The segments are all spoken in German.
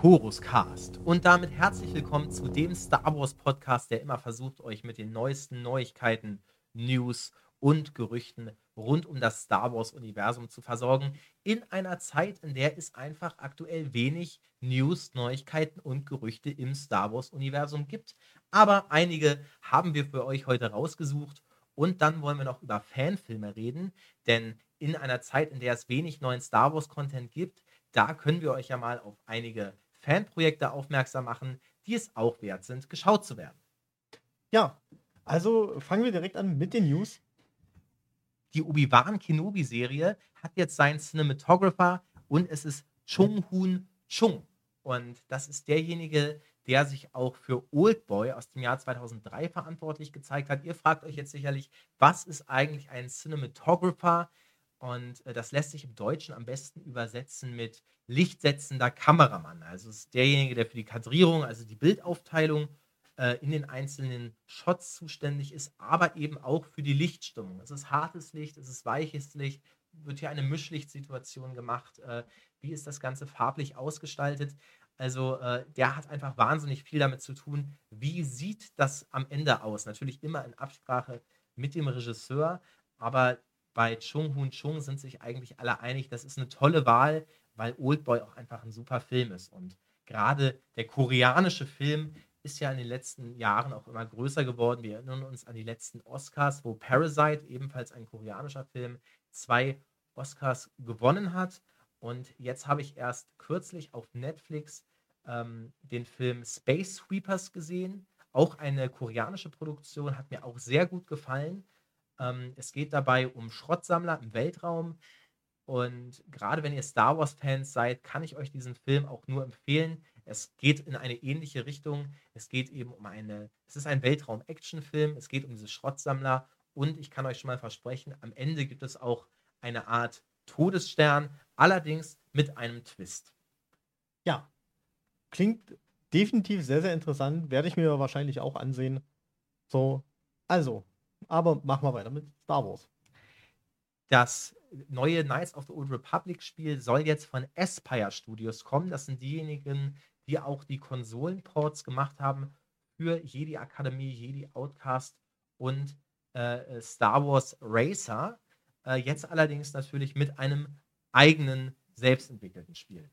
Chorus Cast. Und damit herzlich willkommen zu dem Star Wars Podcast, der immer versucht, euch mit den neuesten Neuigkeiten, News und Gerüchten rund um das Star Wars Universum zu versorgen. In einer Zeit, in der es einfach aktuell wenig News, Neuigkeiten und Gerüchte im Star Wars Universum gibt. Aber einige haben wir für euch heute rausgesucht. Und dann wollen wir noch über Fanfilme reden, denn in einer Zeit, in der es wenig neuen Star Wars Content gibt, da können wir euch ja mal auf einige Fanprojekte aufmerksam machen, die es auch wert sind, geschaut zu werden. Ja, also fangen wir direkt an mit den News. Die Obi-Wan Kenobi-Serie hat jetzt seinen Cinematographer und es ist Chung Hoon Chung. Und das ist derjenige, der sich auch für Oldboy aus dem Jahr 2003 verantwortlich gezeigt hat. Ihr fragt euch jetzt sicherlich, was ist eigentlich ein Cinematographer? Und äh, das lässt sich im Deutschen am besten übersetzen mit lichtsetzender Kameramann. Also es ist derjenige, der für die Kadrierung, also die Bildaufteilung äh, in den einzelnen Shots zuständig ist, aber eben auch für die Lichtstimmung. Es ist hartes Licht, es ist weiches Licht, wird hier eine Mischlichtsituation gemacht. Äh, wie ist das Ganze farblich ausgestaltet? Also äh, der hat einfach wahnsinnig viel damit zu tun, wie sieht das am Ende aus. Natürlich immer in Absprache mit dem Regisseur, aber bei Chung Hoon Chung sind sich eigentlich alle einig, das ist eine tolle Wahl, weil Oldboy auch einfach ein super Film ist. Und gerade der koreanische Film ist ja in den letzten Jahren auch immer größer geworden. Wir erinnern uns an die letzten Oscars, wo Parasite, ebenfalls ein koreanischer Film, zwei Oscars gewonnen hat. Und jetzt habe ich erst kürzlich auf Netflix ähm, den Film Space Sweepers gesehen. Auch eine koreanische Produktion, hat mir auch sehr gut gefallen. Ähm, es geht dabei um Schrottsammler im Weltraum. Und gerade wenn ihr Star Wars-Fans seid, kann ich euch diesen Film auch nur empfehlen. Es geht in eine ähnliche Richtung. Es geht eben um eine, es ist ein Weltraum-Action-Film. Es geht um diese Schrottsammler. Und ich kann euch schon mal versprechen, am Ende gibt es auch eine Art Todesstern, allerdings mit einem Twist. Ja, klingt definitiv sehr, sehr interessant. Werde ich mir wahrscheinlich auch ansehen. So, also, aber machen wir weiter mit Star Wars. Das neue Knights of the Old Republic Spiel soll jetzt von Aspire Studios kommen. Das sind diejenigen, die auch die Konsolenports gemacht haben für Jedi Akademie, Jedi Outcast und äh, Star Wars Racer. Äh, jetzt allerdings natürlich mit einem eigenen, selbstentwickelten Spiel.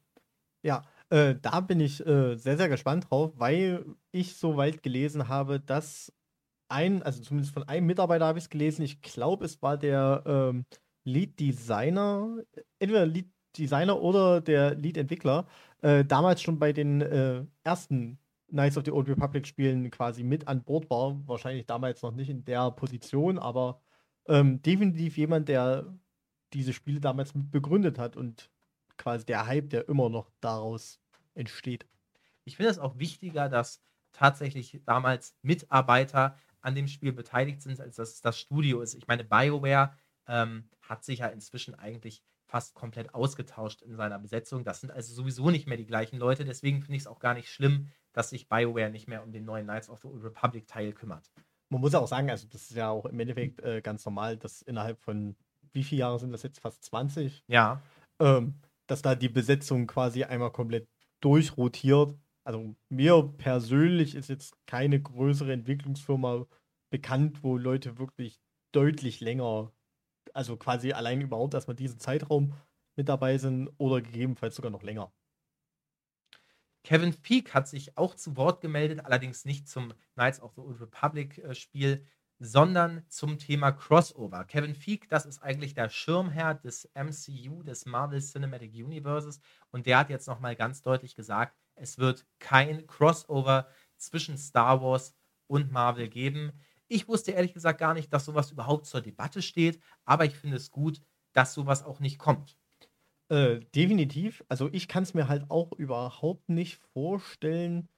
Ja, äh, da bin ich äh, sehr, sehr gespannt drauf, weil ich so weit gelesen habe, dass ein, also zumindest von einem Mitarbeiter habe ich es gelesen, ich glaube, es war der ähm, Lead Designer, entweder Lead Designer oder der Lead Entwickler, äh, damals schon bei den äh, ersten Knights of the Old Republic Spielen quasi mit an Bord war. Wahrscheinlich damals noch nicht in der Position, aber ähm, definitiv jemand, der diese Spiele damals mit begründet hat und quasi der Hype, der immer noch daraus entsteht. Ich finde es auch wichtiger, dass tatsächlich damals Mitarbeiter an dem Spiel beteiligt sind, als dass es das Studio ist. Ich meine, BioWare ähm, hat sich ja inzwischen eigentlich fast komplett ausgetauscht in seiner Besetzung. Das sind also sowieso nicht mehr die gleichen Leute. Deswegen finde ich es auch gar nicht schlimm, dass sich BioWare nicht mehr um den neuen Knights of the Old Republic Teil kümmert. Man muss ja auch sagen, also das ist ja auch im Endeffekt äh, ganz normal, dass innerhalb von wie viele Jahre sind das jetzt? Fast 20? Ja. Ähm, dass da die Besetzung quasi einmal komplett durchrotiert also mir persönlich ist jetzt keine größere Entwicklungsfirma bekannt, wo Leute wirklich deutlich länger, also quasi allein überhaupt erstmal diesen Zeitraum mit dabei sind oder gegebenenfalls sogar noch länger. Kevin Feek hat sich auch zu Wort gemeldet, allerdings nicht zum Knights of the Old Republic äh, Spiel, sondern zum Thema Crossover. Kevin Feige, das ist eigentlich der Schirmherr des MCU, des Marvel Cinematic Universes, und der hat jetzt nochmal ganz deutlich gesagt, es wird kein Crossover zwischen Star Wars und Marvel geben. Ich wusste ehrlich gesagt gar nicht, dass sowas überhaupt zur Debatte steht, aber ich finde es gut, dass sowas auch nicht kommt. Äh, definitiv. Also ich kann es mir halt auch überhaupt nicht vorstellen,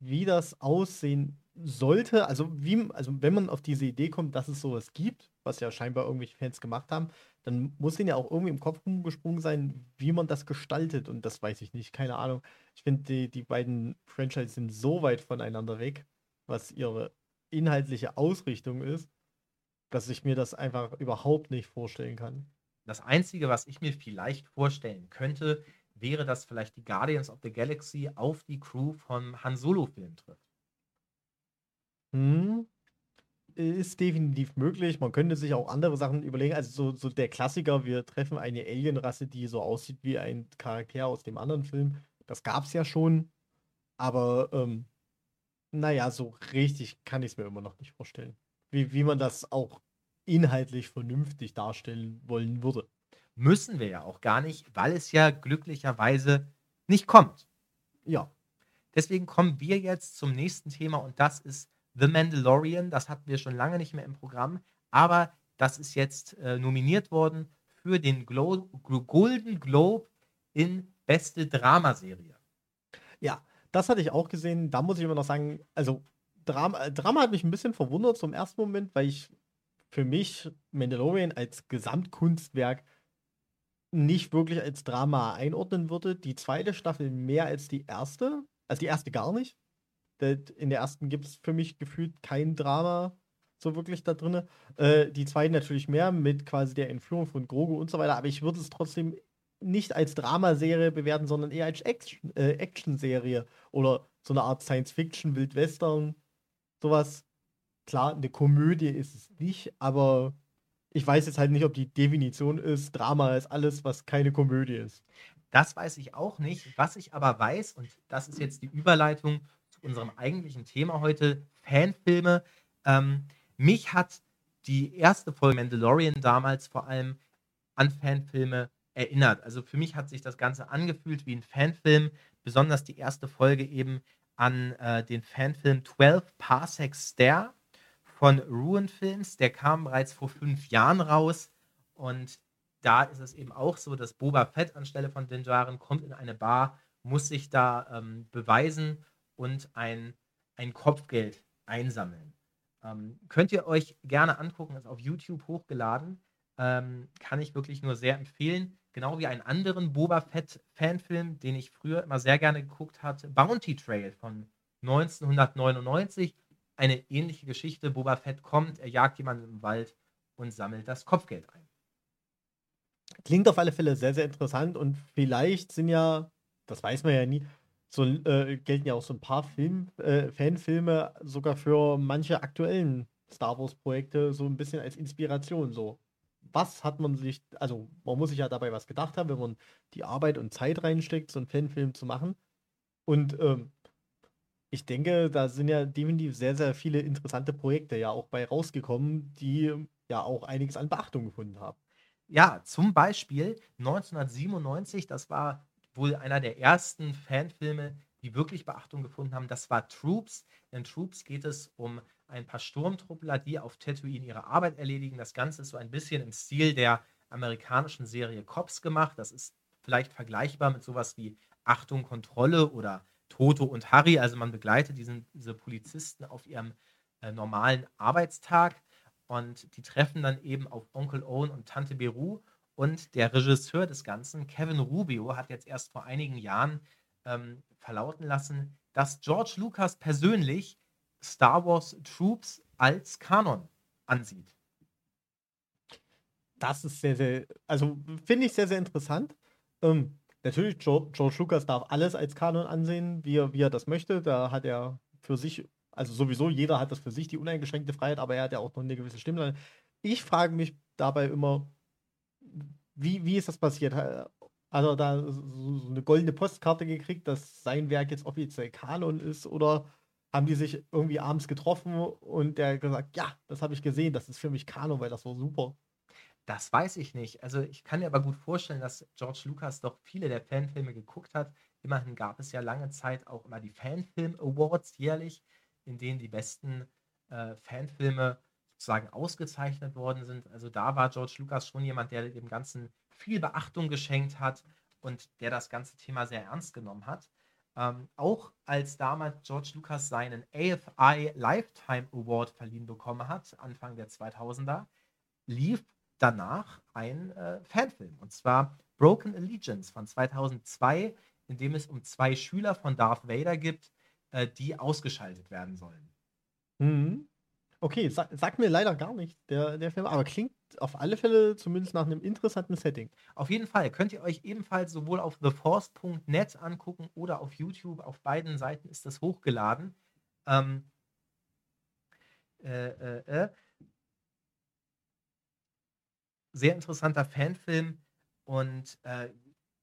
wie das aussehen sollte, also wie, also wenn man auf diese Idee kommt, dass es sowas gibt, was ja scheinbar irgendwelche Fans gemacht haben, dann muss ihnen ja auch irgendwie im Kopf rumgesprungen sein, wie man das gestaltet. Und das weiß ich nicht, keine Ahnung. Ich finde, die, die beiden Franchises sind so weit voneinander weg, was ihre inhaltliche Ausrichtung ist, dass ich mir das einfach überhaupt nicht vorstellen kann. Das Einzige, was ich mir vielleicht vorstellen könnte, wäre, dass vielleicht die Guardians of the Galaxy auf die Crew vom Han Solo-Film trifft. Hm. Ist definitiv möglich. Man könnte sich auch andere Sachen überlegen. Also so, so der Klassiker, wir treffen eine Alienrasse, die so aussieht wie ein Charakter aus dem anderen Film. Das gab es ja schon. Aber ähm, naja, so richtig kann ich es mir immer noch nicht vorstellen. Wie, wie man das auch inhaltlich vernünftig darstellen wollen würde. Müssen wir ja auch gar nicht, weil es ja glücklicherweise nicht kommt. Ja. Deswegen kommen wir jetzt zum nächsten Thema und das ist The Mandalorian. Das hatten wir schon lange nicht mehr im Programm, aber das ist jetzt äh, nominiert worden für den Glo Golden Globe in beste Dramaserie. Ja, das hatte ich auch gesehen. Da muss ich immer noch sagen, also Drama, Drama hat mich ein bisschen verwundert zum ersten Moment, weil ich für mich Mandalorian als Gesamtkunstwerk nicht wirklich als Drama einordnen würde. Die zweite Staffel mehr als die erste. Also die erste gar nicht. In der ersten gibt es für mich gefühlt kein Drama so wirklich da drin. Äh, die zweite natürlich mehr mit quasi der Entführung von Grogu und so weiter. Aber ich würde es trotzdem nicht als Dramaserie bewerten, sondern eher als Action, äh, Action-Serie oder so eine Art Science-Fiction, Wildwestern, sowas. Klar, eine Komödie ist es nicht, aber ich weiß jetzt halt nicht, ob die Definition ist, Drama ist alles, was keine Komödie ist. Das weiß ich auch nicht. Was ich aber weiß, und das ist jetzt die Überleitung unserem eigentlichen Thema heute, Fanfilme. Ähm, mich hat die erste Folge Mandalorian damals vor allem an Fanfilme erinnert. Also für mich hat sich das Ganze angefühlt wie ein Fanfilm, besonders die erste Folge eben an äh, den Fanfilm 12 Parsec Stare von Ruin Films. Der kam bereits vor fünf Jahren raus und da ist es eben auch so, dass Boba Fett anstelle von Din Djarin kommt in eine Bar, muss sich da ähm, beweisen und ein, ein Kopfgeld einsammeln. Ähm, könnt ihr euch gerne angucken, ist auf YouTube hochgeladen. Ähm, kann ich wirklich nur sehr empfehlen. Genau wie einen anderen Boba Fett Fanfilm, den ich früher immer sehr gerne geguckt hatte, Bounty Trail von 1999 eine ähnliche Geschichte. Boba Fett kommt, er jagt jemanden im Wald und sammelt das Kopfgeld ein. Klingt auf alle Fälle sehr, sehr interessant und vielleicht sind ja, das weiß man ja nie, so äh, gelten ja auch so ein paar Film, äh, Fanfilme sogar für manche aktuellen Star Wars-Projekte so ein bisschen als Inspiration. So, was hat man sich, also man muss sich ja dabei was gedacht haben, wenn man die Arbeit und Zeit reinsteckt, so einen Fanfilm zu machen. Und ähm, ich denke, da sind ja definitiv sehr, sehr viele interessante Projekte ja auch bei rausgekommen, die ja auch einiges an Beachtung gefunden haben. Ja, zum Beispiel 1997, das war wohl einer der ersten Fanfilme, die wirklich Beachtung gefunden haben. Das war Troops. In Troops geht es um ein paar Sturmtruppler, die auf Tatooine ihre Arbeit erledigen. Das Ganze ist so ein bisschen im Stil der amerikanischen Serie Cops gemacht. Das ist vielleicht vergleichbar mit sowas wie Achtung, Kontrolle oder Toto und Harry. Also man begleitet diesen, diese Polizisten auf ihrem äh, normalen Arbeitstag und die treffen dann eben auf Onkel Owen und Tante Beru. Und der Regisseur des Ganzen, Kevin Rubio, hat jetzt erst vor einigen Jahren ähm, verlauten lassen, dass George Lucas persönlich Star Wars Troops als Kanon ansieht. Das ist sehr, sehr, also finde ich sehr, sehr interessant. Ähm, natürlich, George, George Lucas darf alles als Kanon ansehen, wie er, wie er das möchte. Da hat er für sich, also sowieso, jeder hat das für sich, die uneingeschränkte Freiheit, aber er hat ja auch noch eine gewisse Stimme. Ich frage mich dabei immer, wie, wie ist das passiert? Er da so eine goldene Postkarte gekriegt, dass sein Werk jetzt offiziell Kanon ist? Oder haben die sich irgendwie abends getroffen und der gesagt, ja, das habe ich gesehen, das ist für mich Kanon, weil das war super? Das weiß ich nicht. Also ich kann mir aber gut vorstellen, dass George Lucas doch viele der Fanfilme geguckt hat. Immerhin gab es ja lange Zeit auch immer die Fanfilm Awards jährlich, in denen die besten äh, Fanfilme sozusagen ausgezeichnet worden sind. Also da war George Lucas schon jemand, der dem Ganzen viel Beachtung geschenkt hat und der das ganze Thema sehr ernst genommen hat. Ähm, auch als damals George Lucas seinen AFI Lifetime Award verliehen bekommen hat, Anfang der 2000er, lief danach ein äh, Fanfilm. Und zwar Broken Allegiance von 2002, in dem es um zwei Schüler von Darth Vader gibt, äh, die ausgeschaltet werden sollen. Mhm. Okay, sag, sagt mir leider gar nicht, der, der Film, aber klingt auf alle Fälle zumindest nach einem interessanten Setting. Auf jeden Fall könnt ihr euch ebenfalls sowohl auf theforce.net angucken oder auf YouTube. Auf beiden Seiten ist das hochgeladen. Ähm, äh, äh, äh. Sehr interessanter Fanfilm und äh,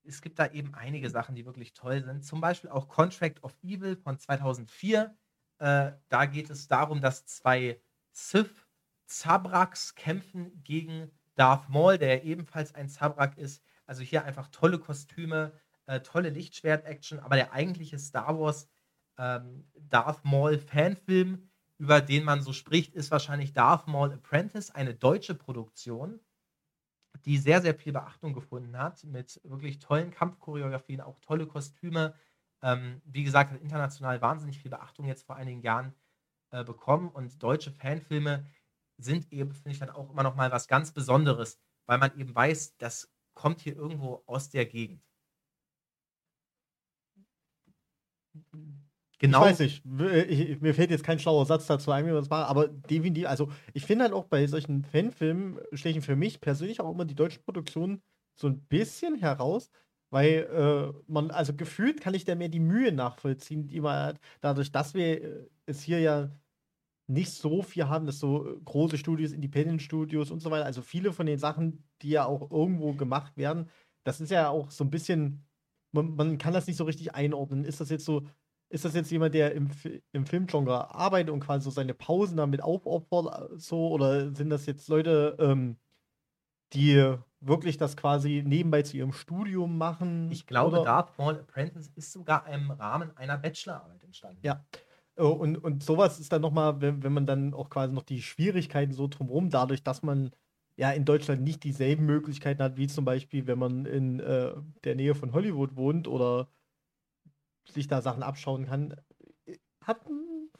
es gibt da eben einige Sachen, die wirklich toll sind. Zum Beispiel auch Contract of Evil von 2004. Äh, da geht es darum, dass zwei Sith Zabraks kämpfen gegen Darth Maul, der ebenfalls ein Zabrak ist. Also hier einfach tolle Kostüme, äh, tolle Lichtschwert-Action, aber der eigentliche Star Wars ähm, Darth Maul Fanfilm, über den man so spricht, ist wahrscheinlich Darth Maul Apprentice, eine deutsche Produktion die sehr, sehr viel Beachtung gefunden hat, mit wirklich tollen Kampfchoreografien, auch tolle Kostüme. Ähm, wie gesagt, hat international wahnsinnig viel Beachtung jetzt vor einigen Jahren äh, bekommen und deutsche Fanfilme sind eben, finde ich, dann auch immer noch mal was ganz Besonderes, weil man eben weiß, das kommt hier irgendwo aus der Gegend. Genau. Ich weiß nicht, ich, mir fällt jetzt kein schlauer Satz dazu ein, wie man das macht, aber definitiv, also ich finde halt auch bei solchen Fanfilmen stechen für mich persönlich auch immer die deutschen Produktionen so ein bisschen heraus, weil äh, man, also gefühlt kann ich da mehr die Mühe nachvollziehen, die man hat, dadurch, dass wir äh, es hier ja nicht so viel haben, dass so große Studios, Independent-Studios und so weiter, also viele von den Sachen, die ja auch irgendwo gemacht werden, das ist ja auch so ein bisschen, man, man kann das nicht so richtig einordnen. Ist das jetzt so ist das jetzt jemand, der im, im Filmgenre arbeitet und quasi so seine Pausen damit aufopfert, äh, so? Oder sind das jetzt Leute, ähm, die wirklich das quasi nebenbei zu ihrem Studium machen? Ich glaube, oder? Darth Maul Apprentice ist sogar im Rahmen einer Bachelorarbeit entstanden. Ja. Oh, und, und sowas ist dann nochmal, wenn, wenn man dann auch quasi noch die Schwierigkeiten so drumherum, dadurch, dass man ja in Deutschland nicht dieselben Möglichkeiten hat, wie zum Beispiel, wenn man in äh, der Nähe von Hollywood wohnt oder sich da Sachen abschauen kann, hat,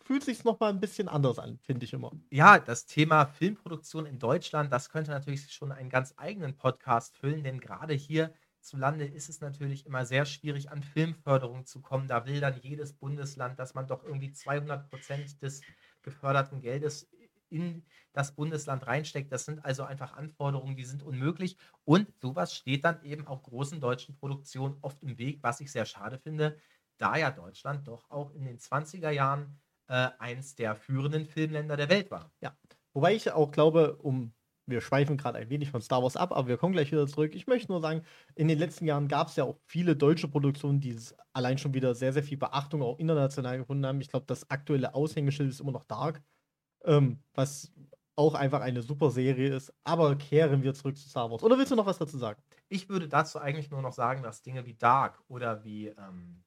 fühlt sich noch mal ein bisschen anders an, finde ich immer. Ja, das Thema Filmproduktion in Deutschland, das könnte natürlich schon einen ganz eigenen Podcast füllen, denn gerade hier zu Lande ist es natürlich immer sehr schwierig, an Filmförderung zu kommen. Da will dann jedes Bundesland, dass man doch irgendwie 200 Prozent des geförderten Geldes in das Bundesland reinsteckt. Das sind also einfach Anforderungen, die sind unmöglich. Und sowas steht dann eben auch großen deutschen Produktionen oft im Weg, was ich sehr schade finde da ja Deutschland doch auch in den 20er Jahren äh, eins der führenden Filmländer der Welt war. Ja, wobei ich auch glaube, um wir schweifen gerade ein wenig von Star Wars ab, aber wir kommen gleich wieder zurück. Ich möchte nur sagen, in den letzten Jahren gab es ja auch viele deutsche Produktionen, die allein schon wieder sehr, sehr viel Beachtung auch international gefunden haben. Ich glaube, das aktuelle Aushängeschild ist immer noch Dark, ähm, was auch einfach eine super Serie ist. Aber kehren wir zurück zu Star Wars. Oder willst du noch was dazu sagen? Ich würde dazu eigentlich nur noch sagen, dass Dinge wie Dark oder wie ähm,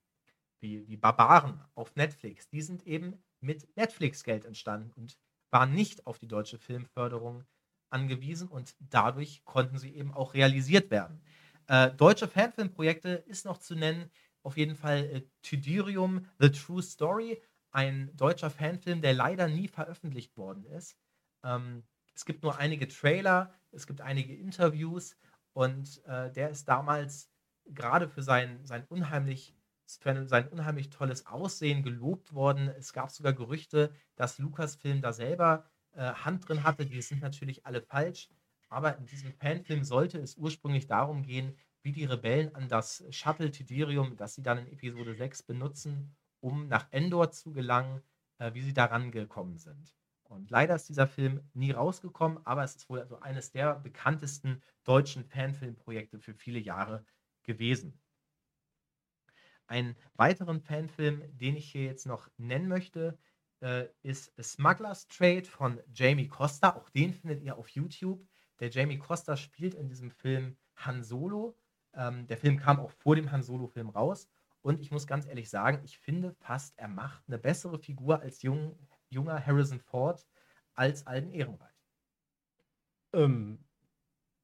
wie, wie Barbaren auf Netflix, die sind eben mit Netflix-Geld entstanden und waren nicht auf die deutsche Filmförderung angewiesen und dadurch konnten sie eben auch realisiert werden. Äh, deutsche Fanfilmprojekte ist noch zu nennen, auf jeden Fall äh, Tydirium, The True Story, ein deutscher Fanfilm, der leider nie veröffentlicht worden ist. Ähm, es gibt nur einige Trailer, es gibt einige Interviews und äh, der ist damals gerade für sein, sein unheimlich für sein unheimlich tolles Aussehen gelobt worden. Es gab sogar Gerüchte, dass Lucasfilm da selber äh, Hand drin hatte. Die sind natürlich alle falsch. Aber in diesem Fanfilm sollte es ursprünglich darum gehen, wie die Rebellen an das Shuttle Tidirium, das sie dann in Episode 6 benutzen, um nach Endor zu gelangen, äh, wie sie daran gekommen sind. Und leider ist dieser Film nie rausgekommen, aber es ist wohl also eines der bekanntesten deutschen Fanfilmprojekte für viele Jahre gewesen. Einen weiteren Fanfilm, den ich hier jetzt noch nennen möchte, äh, ist Smuggler's Trade von Jamie Costa. Auch den findet ihr auf YouTube. Der Jamie Costa spielt in diesem Film Han Solo. Ähm, der Film kam auch vor dem Han Solo-Film raus. Und ich muss ganz ehrlich sagen, ich finde fast, er macht eine bessere Figur als jung, junger Harrison Ford als allen Ehrenreich. Ähm,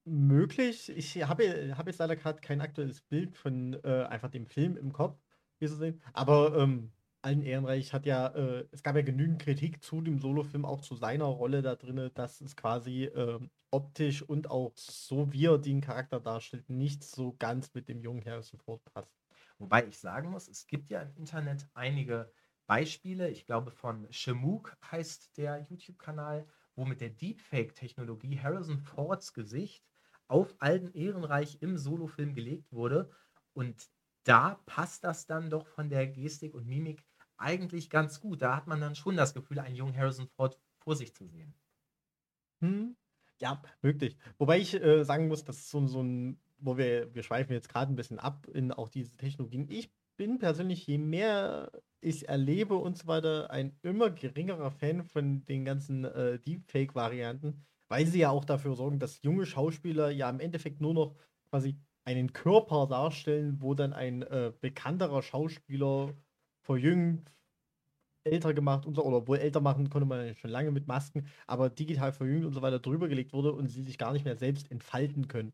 möglich. Ich habe hab jetzt leider gerade kein aktuelles Bild von äh, einfach dem Film im Kopf, wie zu sehen. Aber ähm, allen Ehrenreich hat ja, äh, es gab ja genügend Kritik zu dem Solo-Film, auch zu seiner Rolle da drin, dass es quasi äh, optisch und auch so, wie er den Charakter darstellt, nicht so ganz mit dem jungen Harrison Ford passt. Wobei ich sagen muss, es gibt ja im Internet einige Beispiele. Ich glaube, von Shemook heißt der YouTube-Kanal, wo mit der Deepfake-Technologie Harrison Fords Gesicht auf Alten Ehrenreich im Solofilm gelegt wurde. Und da passt das dann doch von der Gestik und Mimik eigentlich ganz gut. Da hat man dann schon das Gefühl, einen jungen Harrison Ford vor sich zu sehen. Hm, ja, möglich. Wobei ich äh, sagen muss, das ist so, so ein, wo wir, wir schweifen jetzt gerade ein bisschen ab in auch diese Technologien. Ich bin persönlich, je mehr ich erlebe und so weiter, ein immer geringerer Fan von den ganzen äh, Deepfake-Varianten, weil sie ja auch dafür sorgen, dass junge Schauspieler ja im Endeffekt nur noch quasi einen Körper darstellen, wo dann ein äh, bekannterer Schauspieler verjüngt, älter gemacht und so, oder wohl älter machen konnte man schon lange mit Masken, aber digital verjüngt und so weiter drüber gelegt wurde und sie sich gar nicht mehr selbst entfalten können.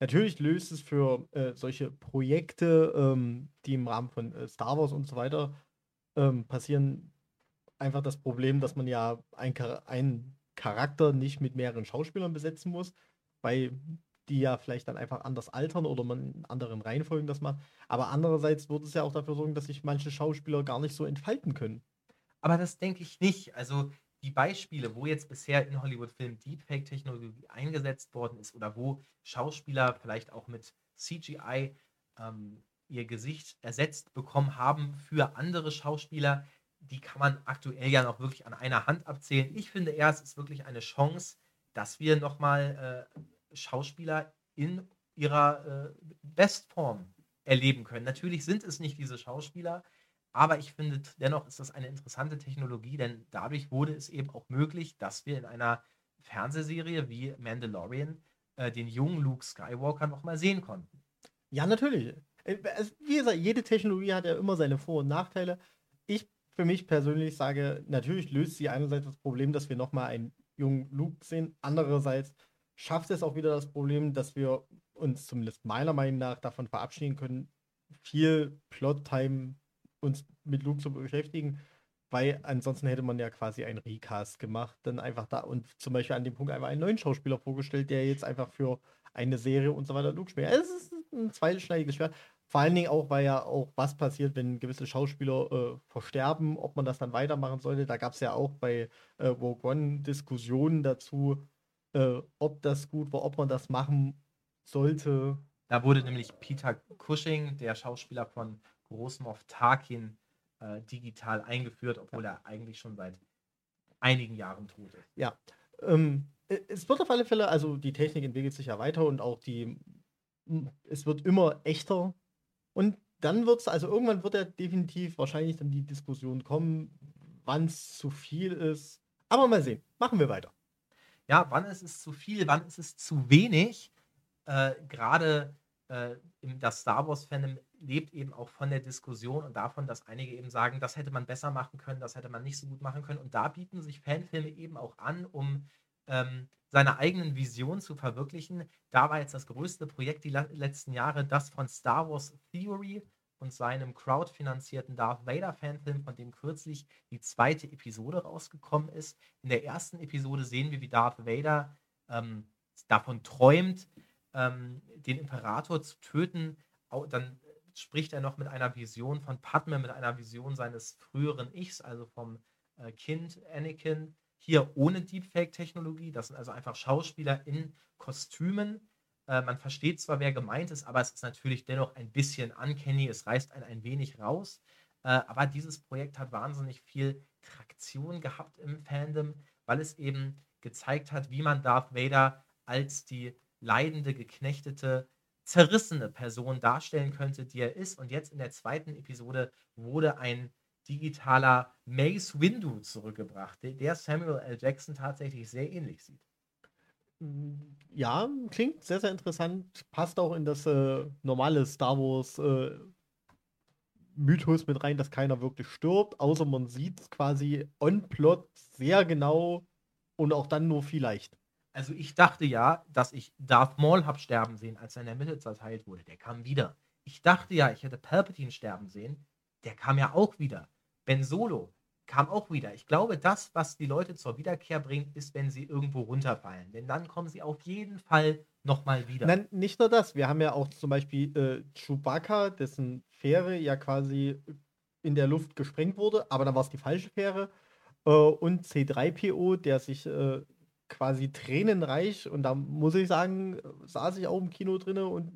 Natürlich löst es für äh, solche Projekte, ähm, die im Rahmen von äh, Star Wars und so weiter ähm, passieren, einfach das Problem, dass man ja einen ein Charakter nicht mit mehreren Schauspielern besetzen muss, weil die ja vielleicht dann einfach anders altern oder man in anderen Reihenfolgen das macht. Aber andererseits würde es ja auch dafür sorgen, dass sich manche Schauspieler gar nicht so entfalten können. Aber das denke ich nicht. Also die Beispiele, wo jetzt bisher in Hollywood-Filmen Deepfake-Technologie eingesetzt worden ist oder wo Schauspieler vielleicht auch mit CGI ähm, ihr Gesicht ersetzt bekommen haben für andere Schauspieler, die kann man aktuell ja noch wirklich an einer Hand abzählen. Ich finde eher, es ist wirklich eine Chance, dass wir nochmal äh, Schauspieler in ihrer äh, Bestform erleben können. Natürlich sind es nicht diese Schauspieler, aber ich finde dennoch ist das eine interessante Technologie, denn dadurch wurde es eben auch möglich, dass wir in einer Fernsehserie wie Mandalorian äh, den jungen Luke Skywalker nochmal sehen konnten. Ja, natürlich. Äh, wie gesagt, jede Technologie hat ja immer seine Vor- und Nachteile. Für mich persönlich sage, natürlich löst sie einerseits das Problem, dass wir nochmal einen jungen Luke sehen. Andererseits schafft es auch wieder das Problem, dass wir uns zumindest meiner Meinung nach davon verabschieden können, viel Plot-Time uns mit Luke zu beschäftigen, weil ansonsten hätte man ja quasi einen Recast gemacht, dann einfach da und zum Beispiel an dem Punkt einfach einen neuen Schauspieler vorgestellt, der jetzt einfach für eine Serie und so weiter Luke spielt. Es ist ein zweischneidiges Schwert. Vor allen Dingen auch, weil ja auch was passiert, wenn gewisse Schauspieler äh, versterben, ob man das dann weitermachen sollte. Da gab es ja auch bei äh, Rogue One Diskussionen dazu, äh, ob das gut war, ob man das machen sollte. Da wurde nämlich Peter Cushing, der Schauspieler von Großmoff Tarkin, äh, digital eingeführt, obwohl er eigentlich schon seit einigen Jahren tot ist. Ja. Ähm, es wird auf alle Fälle, also die Technik entwickelt sich ja weiter und auch die, es wird immer echter und dann wird es, also irgendwann wird ja definitiv wahrscheinlich dann die Diskussion kommen, wann es zu viel ist. Aber mal sehen. Machen wir weiter. Ja, wann ist es zu viel, wann ist es zu wenig? Äh, Gerade äh, das Star Wars-Fandom lebt eben auch von der Diskussion und davon, dass einige eben sagen, das hätte man besser machen können, das hätte man nicht so gut machen können. Und da bieten sich Fanfilme eben auch an, um ähm, seine eigenen Visionen zu verwirklichen. Da war jetzt das größte Projekt die letzten Jahre das von Star Wars Theory und seinem crowdfinanzierten Darth Vader Fanfilm, von dem kürzlich die zweite Episode rausgekommen ist. In der ersten Episode sehen wir, wie Darth Vader ähm, davon träumt, ähm, den Imperator zu töten. Dann spricht er noch mit einer Vision von Padme, mit einer Vision seines früheren Ichs, also vom äh, Kind Anakin hier ohne Deepfake-Technologie. Das sind also einfach Schauspieler in Kostümen. Äh, man versteht zwar, wer gemeint ist, aber es ist natürlich dennoch ein bisschen uncanny. Es reißt einen ein wenig raus. Äh, aber dieses Projekt hat wahnsinnig viel Traktion gehabt im Fandom, weil es eben gezeigt hat, wie man Darth Vader als die leidende, geknechtete, zerrissene Person darstellen könnte, die er ist. Und jetzt in der zweiten Episode wurde ein digitaler Mace Windu zurückgebracht, der Samuel L. Jackson tatsächlich sehr ähnlich sieht. Ja, klingt sehr, sehr interessant. Passt auch in das äh, normale Star Wars äh, Mythos mit rein, dass keiner wirklich stirbt, außer man sieht es quasi on Plot sehr genau und auch dann nur vielleicht. Also ich dachte ja, dass ich Darth Maul habe sterben sehen, als er in der Mitte zerteilt wurde. Der kam wieder. Ich dachte ja, ich hätte Palpatine sterben sehen. Der kam ja auch wieder. Ben Solo kam auch wieder. Ich glaube, das, was die Leute zur Wiederkehr bringt, ist, wenn sie irgendwo runterfallen. Denn dann kommen sie auf jeden Fall nochmal wieder. Nein, nicht nur das. Wir haben ja auch zum Beispiel äh, Chewbacca, dessen Fähre ja quasi in der Luft gesprengt wurde, aber dann war es die falsche Fähre. Äh, und C3PO, der sich äh, quasi tränenreich, und da muss ich sagen, saß ich auch im Kino drin und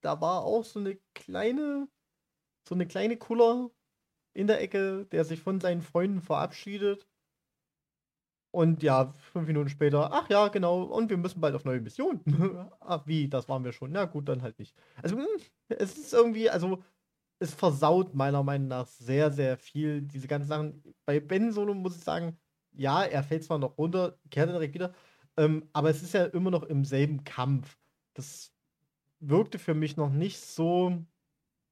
da war auch so eine kleine, so eine kleine Kuller in der Ecke, der sich von seinen Freunden verabschiedet. Und ja, fünf Minuten später, ach ja, genau, und wir müssen bald auf neue Missionen. ach, wie, das waren wir schon. Na gut, dann halt nicht. Also, hm, es ist irgendwie, also, es versaut meiner Meinung nach sehr, sehr viel, diese ganzen Sachen. Bei Ben Solo muss ich sagen, ja, er fällt zwar noch runter, kehrt dann direkt wieder, ähm, aber es ist ja immer noch im selben Kampf. Das wirkte für mich noch nicht so,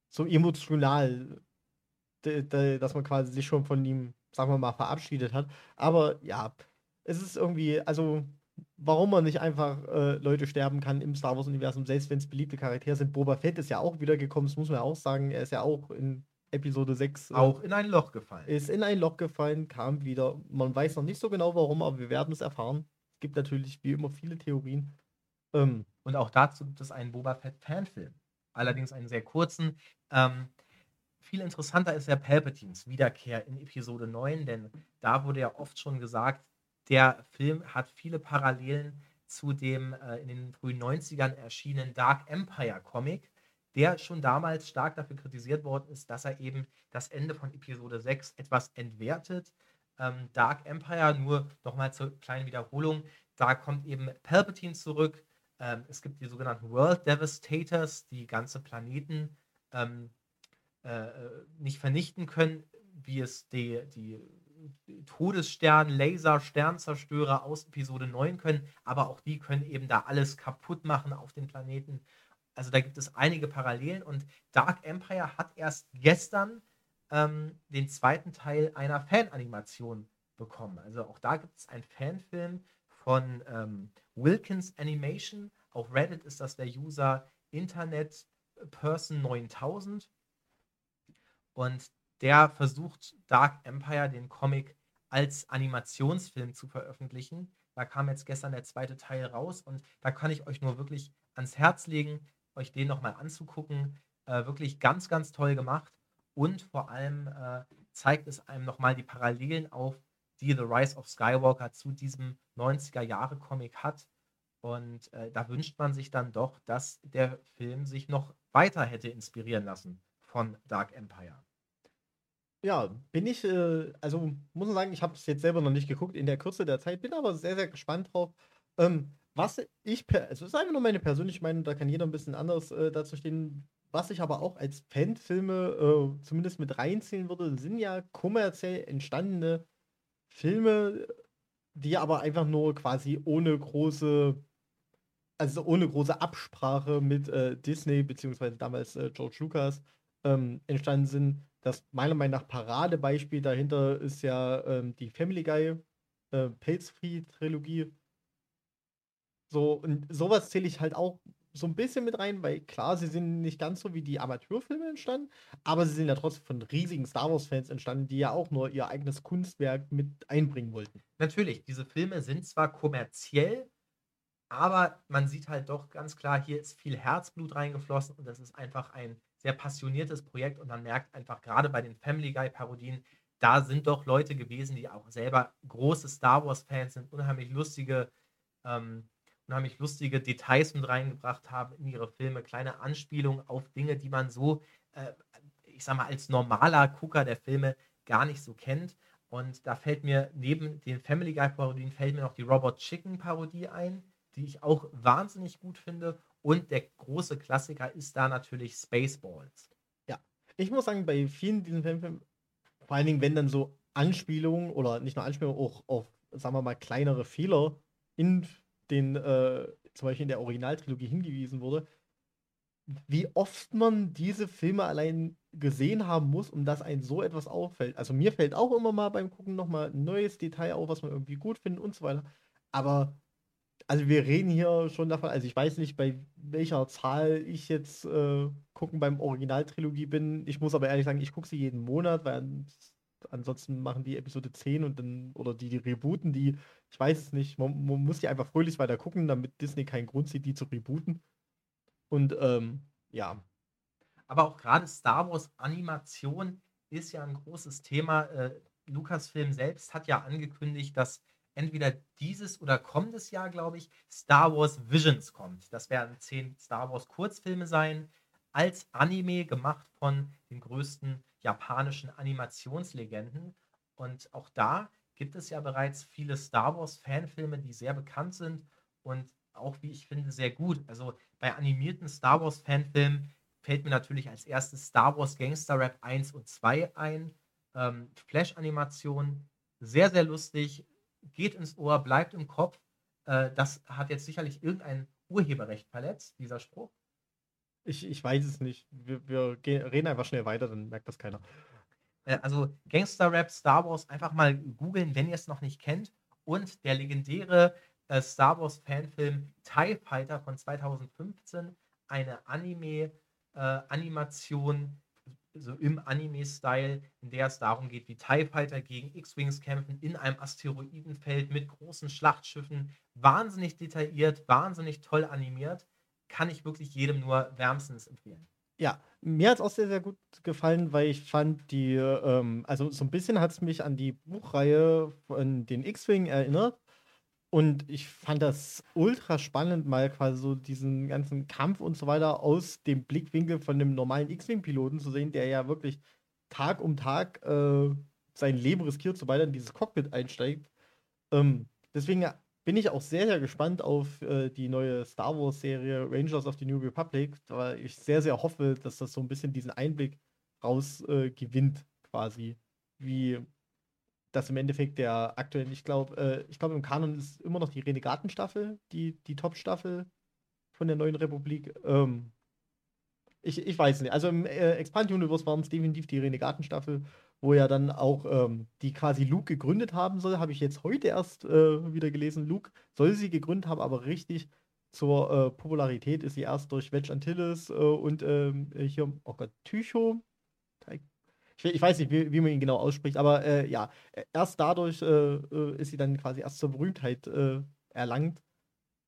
so emotional, dass man quasi sich schon von ihm, sagen wir mal, verabschiedet hat. Aber ja, es ist irgendwie, also warum man nicht einfach äh, Leute sterben kann im Star Wars-Universum, selbst wenn es beliebte Charaktere sind. Boba Fett ist ja auch wiedergekommen, das muss man ja auch sagen. Er ist ja auch in Episode 6. Äh, auch in ein Loch gefallen. Ist in ein Loch gefallen, kam wieder. Man weiß noch nicht so genau warum, aber wir werden es erfahren. Es gibt natürlich wie immer viele Theorien. Ähm, Und auch dazu gibt es einen Boba Fett-Fanfilm. Allerdings einen sehr kurzen. Ähm, viel interessanter ist ja Palpatines Wiederkehr in Episode 9, denn da wurde ja oft schon gesagt, der Film hat viele Parallelen zu dem äh, in den frühen 90ern erschienenen Dark Empire Comic, der schon damals stark dafür kritisiert worden ist, dass er eben das Ende von Episode 6 etwas entwertet. Ähm, Dark Empire, nur nochmal zur kleinen Wiederholung, da kommt eben Palpatine zurück. Ähm, es gibt die sogenannten World Devastators, die ganze Planeten ähm, äh, äh nicht vernichten können, wie es die, die Todesstern, Laser, Sternzerstörer aus Episode 9 können, aber auch die können eben da alles kaputt machen auf den Planeten. Also da gibt es einige Parallelen und Dark Empire hat erst gestern ähm, den zweiten Teil einer Fananimation bekommen. Also auch da gibt es einen Fanfilm von ähm, Wilkins Animation. Auf Reddit ist das der User Internet Person 9000. Und der versucht Dark Empire, den Comic, als Animationsfilm zu veröffentlichen. Da kam jetzt gestern der zweite Teil raus und da kann ich euch nur wirklich ans Herz legen, euch den nochmal anzugucken. Äh, wirklich ganz, ganz toll gemacht und vor allem äh, zeigt es einem nochmal die Parallelen auf, die The Rise of Skywalker zu diesem 90er-Jahre-Comic hat. Und äh, da wünscht man sich dann doch, dass der Film sich noch weiter hätte inspirieren lassen von Dark Empire. Ja, bin ich, äh, also muss man sagen, ich habe es jetzt selber noch nicht geguckt in der Kürze der Zeit, bin aber sehr, sehr gespannt drauf. Ähm, was ich, also es ist einfach nur meine persönliche Meinung, da kann jeder ein bisschen anderes äh, dazu stehen. Was ich aber auch als Fanfilme äh, zumindest mit reinziehen würde, sind ja kommerziell entstandene Filme, die aber einfach nur quasi ohne große, also ohne große Absprache mit äh, Disney, beziehungsweise damals äh, George Lucas, ähm, entstanden sind das meiner Meinung nach Paradebeispiel dahinter ist ja ähm, die Family Guy äh, Pilzfree-Trilogie. So, und sowas zähle ich halt auch so ein bisschen mit rein, weil klar, sie sind nicht ganz so wie die Amateurfilme entstanden, aber sie sind ja trotzdem von riesigen Star Wars-Fans entstanden, die ja auch nur ihr eigenes Kunstwerk mit einbringen wollten. Natürlich, diese Filme sind zwar kommerziell, aber man sieht halt doch ganz klar, hier ist viel Herzblut reingeflossen und das ist einfach ein sehr passioniertes Projekt und man merkt einfach gerade bei den Family Guy Parodien, da sind doch Leute gewesen, die auch selber große Star Wars Fans sind, unheimlich lustige, ähm, unheimlich lustige Details mit reingebracht haben in ihre Filme, kleine Anspielungen auf Dinge, die man so, äh, ich sag mal, als normaler Gucker der Filme gar nicht so kennt. Und da fällt mir neben den Family Guy Parodien fällt mir noch die Robot Chicken Parodie ein, die ich auch wahnsinnig gut finde. Und der große Klassiker ist da natürlich Spaceballs. Ja, ich muss sagen, bei vielen diesen Filmen, vor allen Dingen, wenn dann so Anspielungen oder nicht nur Anspielungen, auch auf, sagen wir mal, kleinere Fehler in den, äh, zum Beispiel in der Originaltrilogie hingewiesen wurde, wie oft man diese Filme allein gesehen haben muss, um dass ein so etwas auffällt. Also mir fällt auch immer mal beim Gucken nochmal ein neues Detail auf, was man irgendwie gut findet und so weiter. Aber also wir reden hier schon davon, also ich weiß nicht, bei welcher Zahl ich jetzt äh, gucken beim Originaltrilogie bin. Ich muss aber ehrlich sagen, ich gucke sie jeden Monat, weil ansonsten machen die Episode 10 und dann, oder die, die rebooten die, ich weiß es nicht, man, man muss die einfach fröhlich weiter gucken, damit Disney keinen Grund sieht, die zu rebooten. Und ähm, ja. Aber auch gerade Star Wars Animation ist ja ein großes Thema. Äh, Lucasfilm selbst hat ja angekündigt, dass entweder dieses oder kommendes Jahr, glaube ich, Star Wars Visions kommt. Das werden zehn Star Wars Kurzfilme sein, als Anime gemacht von den größten japanischen Animationslegenden. Und auch da gibt es ja bereits viele Star Wars Fanfilme, die sehr bekannt sind und auch, wie ich finde, sehr gut. Also bei animierten Star Wars Fanfilmen fällt mir natürlich als erstes Star Wars Gangster Rap 1 und 2 ein. Ähm, Flash-Animation, sehr, sehr lustig, geht ins Ohr, bleibt im Kopf. Äh, das hat jetzt sicherlich irgendein Urheberrecht verletzt, dieser Spruch. Ich, ich weiß es nicht. Wir, wir gehen, reden einfach schnell weiter, dann merkt das keiner. Äh, also Gangster Rap Star Wars einfach mal googeln, wenn ihr es noch nicht kennt. Und der legendäre äh, Star Wars Fanfilm TIE Fighter von 2015, eine Anime-Animation, äh, so im Anime-Style, in der es darum geht, wie TIE Fighter gegen X-Wings kämpfen in einem Asteroidenfeld mit großen Schlachtschiffen. Wahnsinnig detailliert, wahnsinnig toll animiert. Kann ich wirklich jedem nur wärmstens empfehlen. Ja, mir hat es auch sehr, sehr gut gefallen, weil ich fand die, ähm, also so ein bisschen hat es mich an die Buchreihe von den X-Wing erinnert. Und ich fand das ultra spannend, mal quasi so diesen ganzen Kampf und so weiter aus dem Blickwinkel von einem normalen X-Wing-Piloten zu sehen, der ja wirklich Tag um Tag äh, sein Leben riskiert, sobald er in dieses Cockpit einsteigt. Ähm, deswegen bin ich auch sehr, sehr gespannt auf äh, die neue Star Wars-Serie Rangers of the New Republic, weil ich sehr, sehr hoffe, dass das so ein bisschen diesen Einblick raus äh, quasi, wie das im Endeffekt der aktuellen, ich glaube, äh, ich glaube im Kanon ist immer noch die Renegatenstaffel, die, die Top-Staffel von der neuen Republik. Ähm, ich, ich weiß nicht. Also im äh, Expand Universe waren es definitiv die Renegatenstaffel, wo ja dann auch ähm, die quasi Luke gegründet haben soll. Habe ich jetzt heute erst äh, wieder gelesen. Luke soll sie gegründet haben, aber richtig zur äh, Popularität ist sie erst durch Wedge Antilles äh, und ähm, hier, oh Gott, Tycho, ich, ich weiß nicht, wie, wie, man ihn genau ausspricht, aber äh, ja, erst dadurch äh, äh, ist sie dann quasi erst zur Berühmtheit erlangt.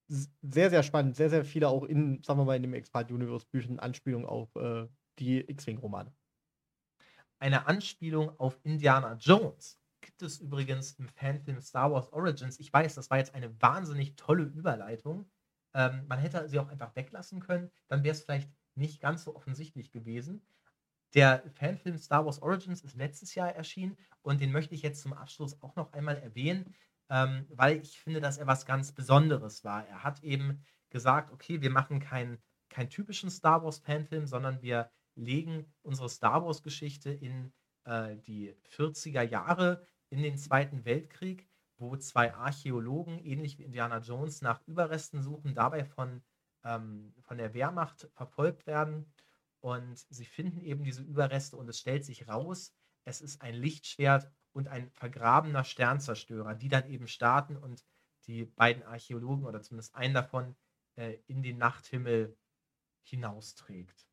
Sehr, sehr spannend. Sehr, sehr viele auch in, sagen wir mal, in dem Expand Universe Büchern Anspielungen auf die X-Wing-Romane. Eine Anspielung auf Indiana Jones gibt es übrigens im Fanfilm Star Wars Origins. Ich weiß, das war jetzt eine wahnsinnig tolle Überleitung. Ähm, man hätte sie auch einfach weglassen können, dann wäre es vielleicht nicht ganz so offensichtlich gewesen. Der Fanfilm Star Wars Origins ist letztes Jahr erschienen und den möchte ich jetzt zum Abschluss auch noch einmal erwähnen, ähm, weil ich finde, dass er was ganz Besonderes war. Er hat eben gesagt, okay, wir machen keinen keinen typischen Star Wars Fanfilm, sondern wir legen unsere Star Wars Geschichte in äh, die 40er Jahre, in den Zweiten Weltkrieg, wo zwei Archäologen, ähnlich wie Indiana Jones, nach Überresten suchen, dabei von, ähm, von der Wehrmacht verfolgt werden und sie finden eben diese Überreste und es stellt sich raus, es ist ein Lichtschwert und ein vergrabener Sternzerstörer, die dann eben starten und die beiden Archäologen oder zumindest einen davon äh, in den Nachthimmel hinausträgt.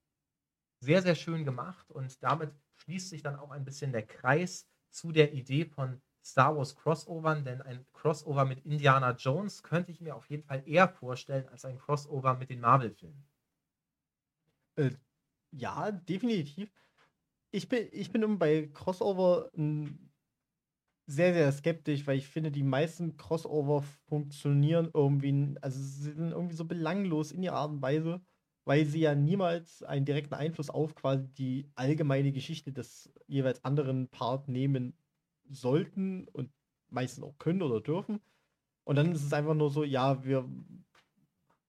Sehr, sehr schön gemacht und damit schließt sich dann auch ein bisschen der Kreis zu der Idee von Star Wars Crossovern, denn ein Crossover mit Indiana Jones könnte ich mir auf jeden Fall eher vorstellen als ein Crossover mit den Marvel-Filmen. Äh, ja, definitiv. Ich bin, ich bin bei Crossover sehr, sehr skeptisch, weil ich finde, die meisten Crossover funktionieren irgendwie, also sind irgendwie so belanglos in ihrer Art und Weise, weil sie ja niemals einen direkten Einfluss auf quasi die allgemeine Geschichte des jeweils anderen Part nehmen sollten und meistens auch können oder dürfen. Und dann ist es einfach nur so, ja, wir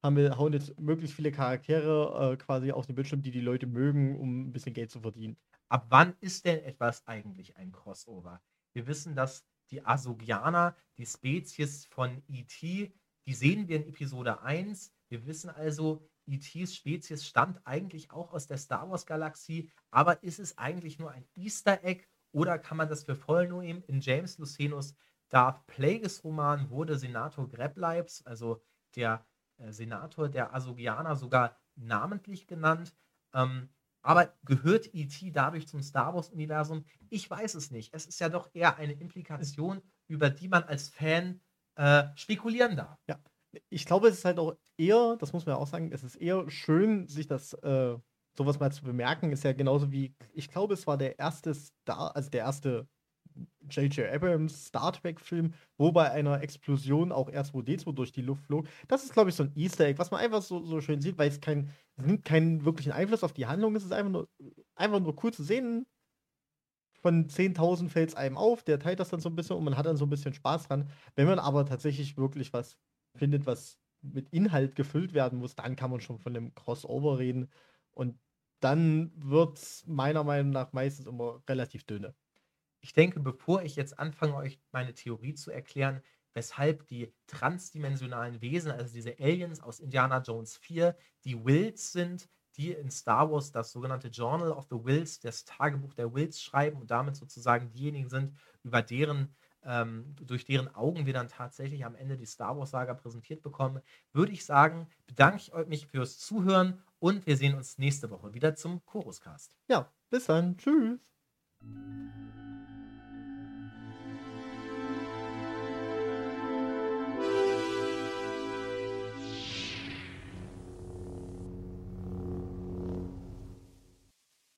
haben wir, hauen jetzt möglichst viele Charaktere äh, quasi auf den Bildschirm, die die Leute mögen, um ein bisschen Geld zu verdienen. Ab wann ist denn etwas eigentlich ein Crossover? Wir wissen, dass die Asogianer, die Spezies von E.T., die sehen wir in Episode 1. Wir wissen also, E.T.s Spezies stammt eigentlich auch aus der Star Wars-Galaxie, aber ist es eigentlich nur ein Easter Egg oder kann man das für voll nehmen? In James Lucenus Darth Plagueis Roman wurde Senator Grebleibs, also der äh, Senator der Asogianer sogar namentlich genannt. Ähm, aber gehört E.T. dadurch zum Star Wars-Universum? Ich weiß es nicht. Es ist ja doch eher eine Implikation, über die man als Fan äh, spekulieren darf. Ja, ich glaube, es ist halt auch eher, das muss man ja auch sagen, es ist eher schön, sich das äh, sowas mal zu bemerken. Ist ja genauso wie, ich glaube, es war der erste Star, also der erste J.J. Abrams Star Trek-Film, wo bei einer Explosion auch R2D2 durch die Luft flog. Das ist, glaube ich, so ein Easter Egg, was man einfach so, so schön sieht, weil es kein, es nimmt keinen wirklichen Einfluss auf die Handlung. Es ist einfach nur, einfach nur cool zu sehen. Von 10.000 fällt es einem auf, der teilt das dann so ein bisschen und man hat dann so ein bisschen Spaß dran. Wenn man aber tatsächlich wirklich was findet, was mit Inhalt gefüllt werden muss, dann kann man schon von einem Crossover reden. Und dann wird es meiner Meinung nach meistens immer relativ dünne. Ich denke, bevor ich jetzt anfange, euch meine Theorie zu erklären, weshalb die transdimensionalen Wesen, also diese Aliens aus Indiana Jones 4, die Wills sind, die in Star Wars das sogenannte Journal of the Wills, das Tagebuch der Wills schreiben und damit sozusagen diejenigen sind, über deren ähm, durch deren Augen wir dann tatsächlich am Ende die Star Wars-Saga präsentiert bekommen, würde ich sagen, bedanke ich mich fürs Zuhören und wir sehen uns nächste Woche wieder zum Choruscast. Ja, bis dann. Tschüss.